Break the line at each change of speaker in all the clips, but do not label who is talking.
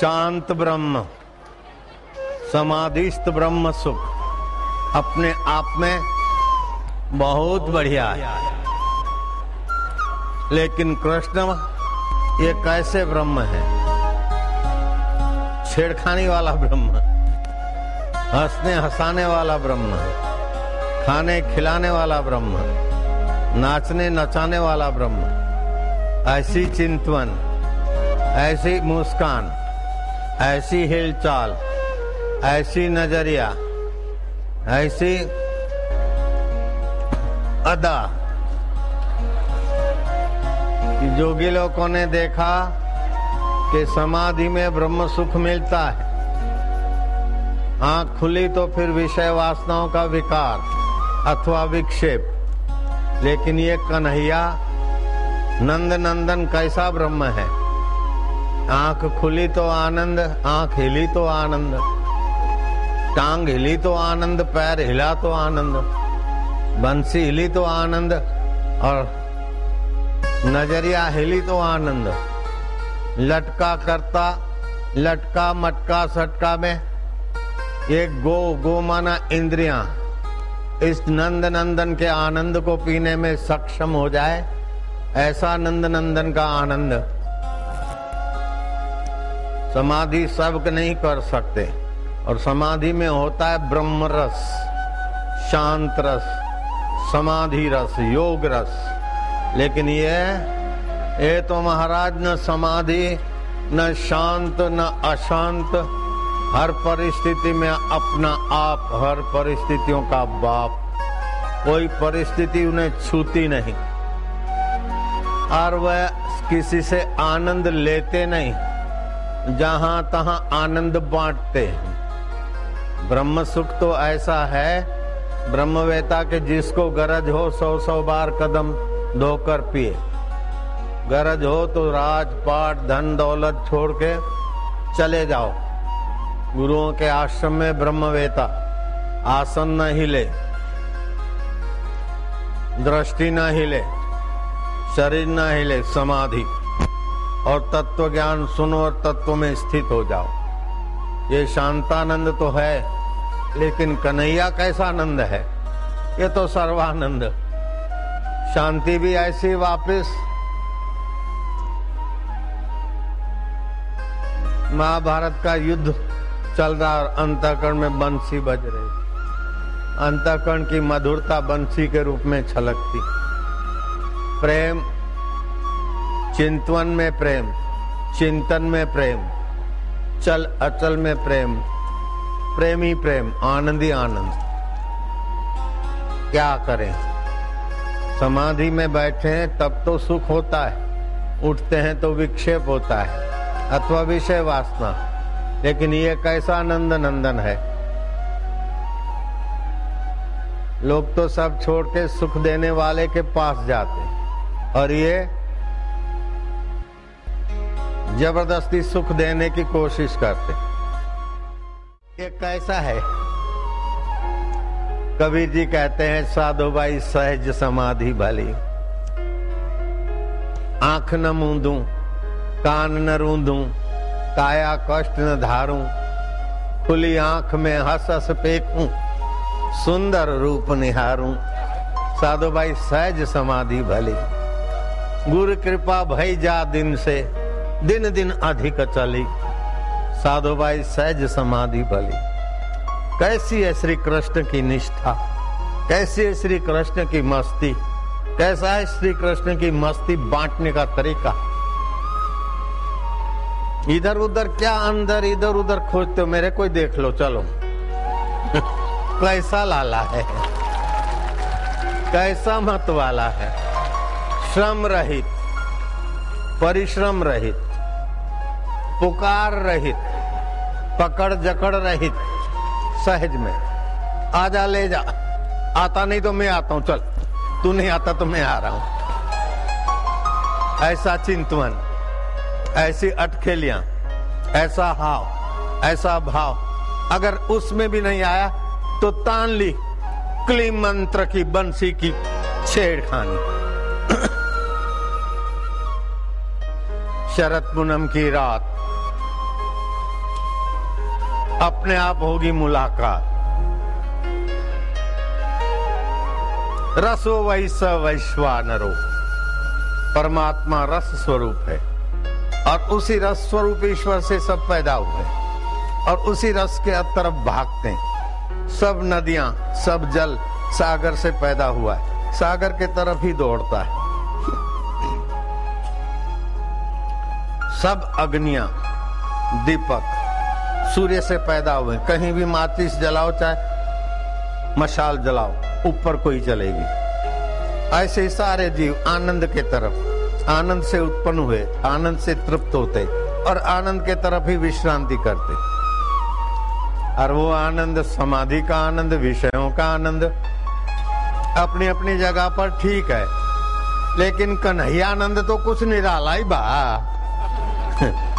शांत ब्रह्म, समाधिस्थ ब्रह्म सुख, अपने आप में बहुत बढ़िया है। लेकिन कृष्ण, ये कैसे ब्रह्म है? छेड़खानी वाला ब्रह्म, हंसने हंसाने वाला ब्रह्म, खाने खिलाने वाला ब्रह्म, नाचने नचाने वाला ब्रह्म, ऐसी चिंतवन, ऐसी मुस्कान। ऐसी हिलचाल, ऐसी नज़रिया, ऐसी अदा कि जोगी लोगों ने देखा कि समाधि में ब्रह्म सुख मिलता है। आँख खुली तो फिर विषय वासनाओं का विकार अथवा विक्षेप। लेकिन ये कन्हैया नंद नंदन कैसा ब्रह्म है? आँख खुली तो आनंद, आँख हिली तो आनंद। टांग हिली तो आनंद, पैर हिला तो आनंद। बंसी हिली तो आनंद और नज़रिया हिली तो आनंद। लटका करता, लटका, मटका, सटका में ये गो गो माना इंद्रिया इस नंद नंदन के आनंद को पीने में सक्षम हो जाए, ऐसा नंद नंदन का आनंद। समाधि सब नहीं कर सकते। और समाधि में होता है ब्रह्म रस, शांत रस, समाधि रस, योग रस। लेकिन ये ये तो महाराज न समाधि, न शांत, न अशांत। हर परिस्थिति में अपना आप, हर परिस्थितियों का बाप। कोई परिस्थिति उन्हें छूती नहीं। और वह किसी से आनंद लेते नहीं। जहाँ तहां आनंद बांटते हैं। ब्रह्म सुख तो ऐसा है, ब्रह्मवेता के जिसको गरज हो सौ सौ बार कदम धोकर पिए। गरज हो तो राजपाट, धन दौलत छोड़ के चले जाओ। गुरुओं के आश्रम में ब्रह्मवेता आसन न हिले, दृष्टि न हिले, शरीर न हिले समाधि। और तत्व ज्ञान सुनो और तत्व में स्थित हो जाओ। ये शांतानंद तो है, लेकिन कन्हैया कैसा आनंद है? ये तो सर्वानंद। शांति भी ऐसी वापस। महाभारत का युद्ध चल रहा और अंतकरण में बंसी बज रही। अंतकरण की मधुरता बंसी के रूप में छलकती। प्रेम चिंतवन में प्रेम, चिंतन में प्रेम, चल अचल में प्रेम, प्रेमी प्रेम, आनंदी आनंद। क्या करें? समाधि में बैठे हैं, तब तो सुख होता है। उठते हैं तो विक्षेप होता है, अथवा विषय वासना। लेकिन ये कैसा नंद नंदन है? लोग तो सब छोड़ के सुख देने वाले के पास जाते और ये ज़बरदस्ती सुख देने की कोशिश करते। ये कैसा है? कबीर जी कहते हैं, साधु भाई, सहज समाधि भली। आँख न मूंदू, कान न रूंदू, काया कष्ट न धारू, खुली आँख में हस हस पेकू सुंदर रूप निहारू। साधु भाई, सहज समाधि भली। गुरु कृपा भई जा दिन से दिन दिन अधिक चली। साधु भाई सहज समाधि भली। कैसी है श्री कृष्ण की निष्ठा? कैसी है श्री कृष्ण की मस्ती? कैसा है श्री कृष्ण की मस्ती बांटने का तरीका? इधर उधर क्या अंदर, इधर उधर खोजते हो? मेरे कोई देख लो, चलो। कैसा लाला है? कैसा मत वाला है? श्रम रहित, परिश्रम रहित। पुकार रहित पकड़ जकड़ रहित, सहज में। आजा ले जा। आता नहीं तो मैं आता हूँ, चल। तू नहीं आता तो मैं आ रहा हूँ। ऐसा चिंतवन, ऐसी अटखेलियाँ, ऐसा हाव, ऐसा भाव, अगर उसमें भी नहीं आया तो तान ली क्ली मंत्र की बंसी की छेड़खानी। शरद पूनम की रात अपने आप होगी मुलाकात। रसो वैस वैश्वानरो। परमात्मा रस स्वरूप है। और उसी रस स्वरूप ईश्वर से सब पैदा हुए। और उसी रस के तरफ़ भागते हैं। सब नदियाँ, सब जल सागर से पैदा हुआ है। सागर के तरफ़ ही दौड़ता है। सब अग्नियाँ, दीपक सूर्य से पैदा हुए। कहीं भी माचिस जलाओ, चाहे मशाल जलाओ, ऊपर कोई चलेगी। ऐसे ही सारे जीव आनंद के तरफ़, आनंद से उत्पन्न हुए, आनंद से तृप्त होते और आनंद के तरफ़ ही विश्रांति करते। और वो आनंद समाधि का आनंद, विषयों का आनंद अपनी अपनी जगह पर ठीक है। लेकिन कन्हैया आनंद तो कुछ निराला ही बा।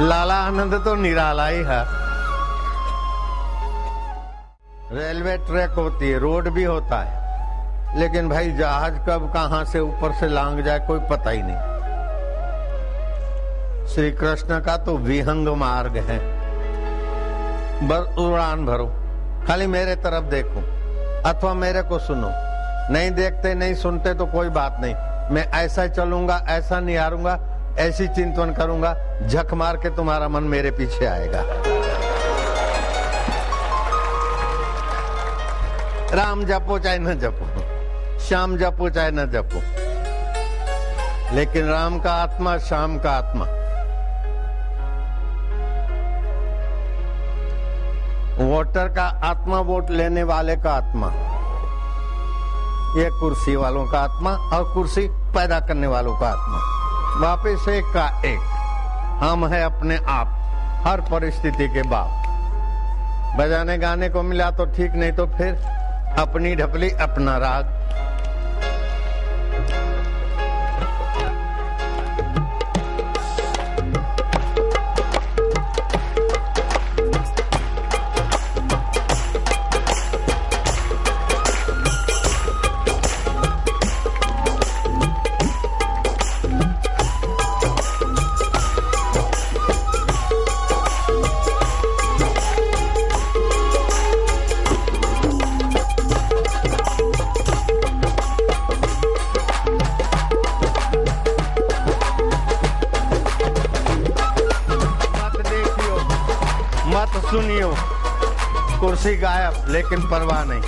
लाला आनंद तो निराला ही है। रेलवे ट्रैक होती है, रोड भी होता है। लेकिन भाई, जहाज़ कब कहाँ से ऊपर से लांग जाए, कोई पता ही नहीं। श्री कृष्ण का तो विहंग मार्ग है। बस उड़ान भरो। खाली मेरे तरफ़ देखो, अथवा मेरे को सुनो। नहीं देखते, नहीं सुनते तो कोई बात नहीं। मैं ऐसा चलूँगा, ऐसा निहारूँगा ऐसी चिंतन करूँगा, झक मार के तुम्हारा मन मेरे पीछे आएगा। राम जपो चाहे न जपो, श्याम जपो चाहे न जपो, लेकिन राम का आत्मा, श्याम का आत्मा। वोटर का आत्मा, वोट लेने वाले का आत्मा, ये कुर्सी वालों का आत्मा और कुर्सी पैदा करने वालों का आत्मा। वापिस एक का एक। हम है अपने आप, हर परिस्थिति के बाप। बजाने गाने को मिला तो ठीक, नहीं तो फिर अपनी ढपली, अपना राग। सुनियो। कुर्सी गायब लेकिन परवाह नहीं।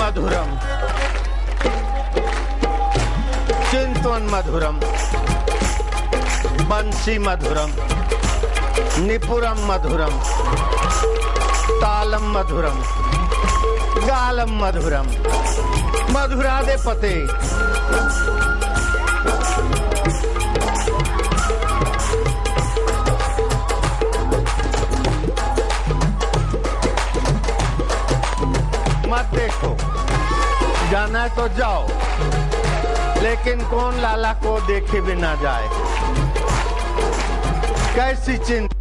मधुरम। चिंतन मधुरम। बंसी मधुरम। निपुरम मधुरम। तालम मधुरम, गालम मधुरम मधुरादे पते। मत देखो, जाना है तो जाओ, लेकिन कौन लाला को देखे बिना जाए। कैसी चिंता।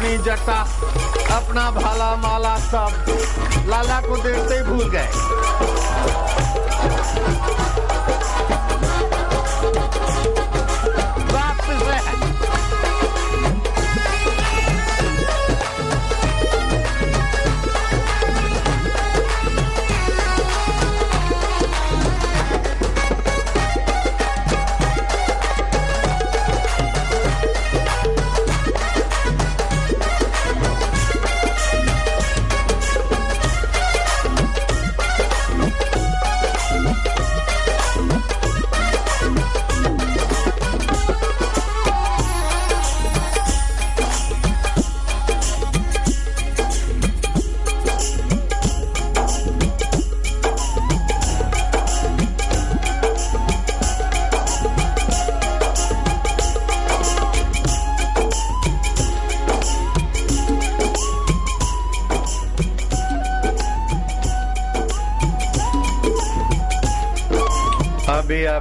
अपनी जटा अपना भाला माला सब लाला को देखते ही भूल गए।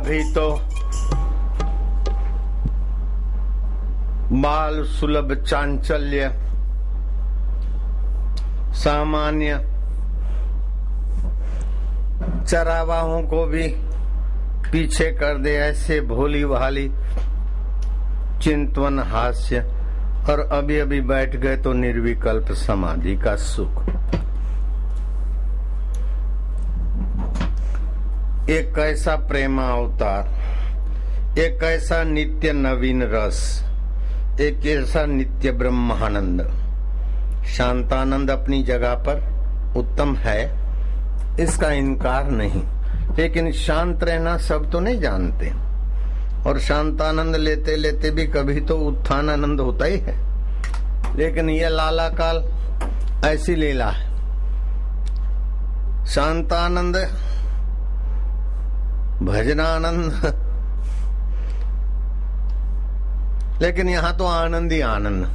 अभी तो बाल सुलभ चांचल्य। सामान्य। चरावाहों को भी पीछे कर दे ऐसे भोली भाली। चिंतवन हास्य। और अभी अभी बैठ गए तो निर्विकल्प समाधि का सुख। एक कैसा प्रेमा अवतार एक ऐसा नित्य नवीन रस, एक ऐसा नित्य ब्रह्मानंद। शांतानंद अपनी जगह पर उत्तम है, इसका इनकार नहीं। लेकिन शांत रहना सब तो नहीं जानते। और शांतानंद लेते लेते भी कभी तो उत्थान आनंद होता ही है। लेकिन यह लाला काल ऐसी लीला है। शांतानंद भजनानंद। लेकिन यहाँ तो आनंद ही आनंद।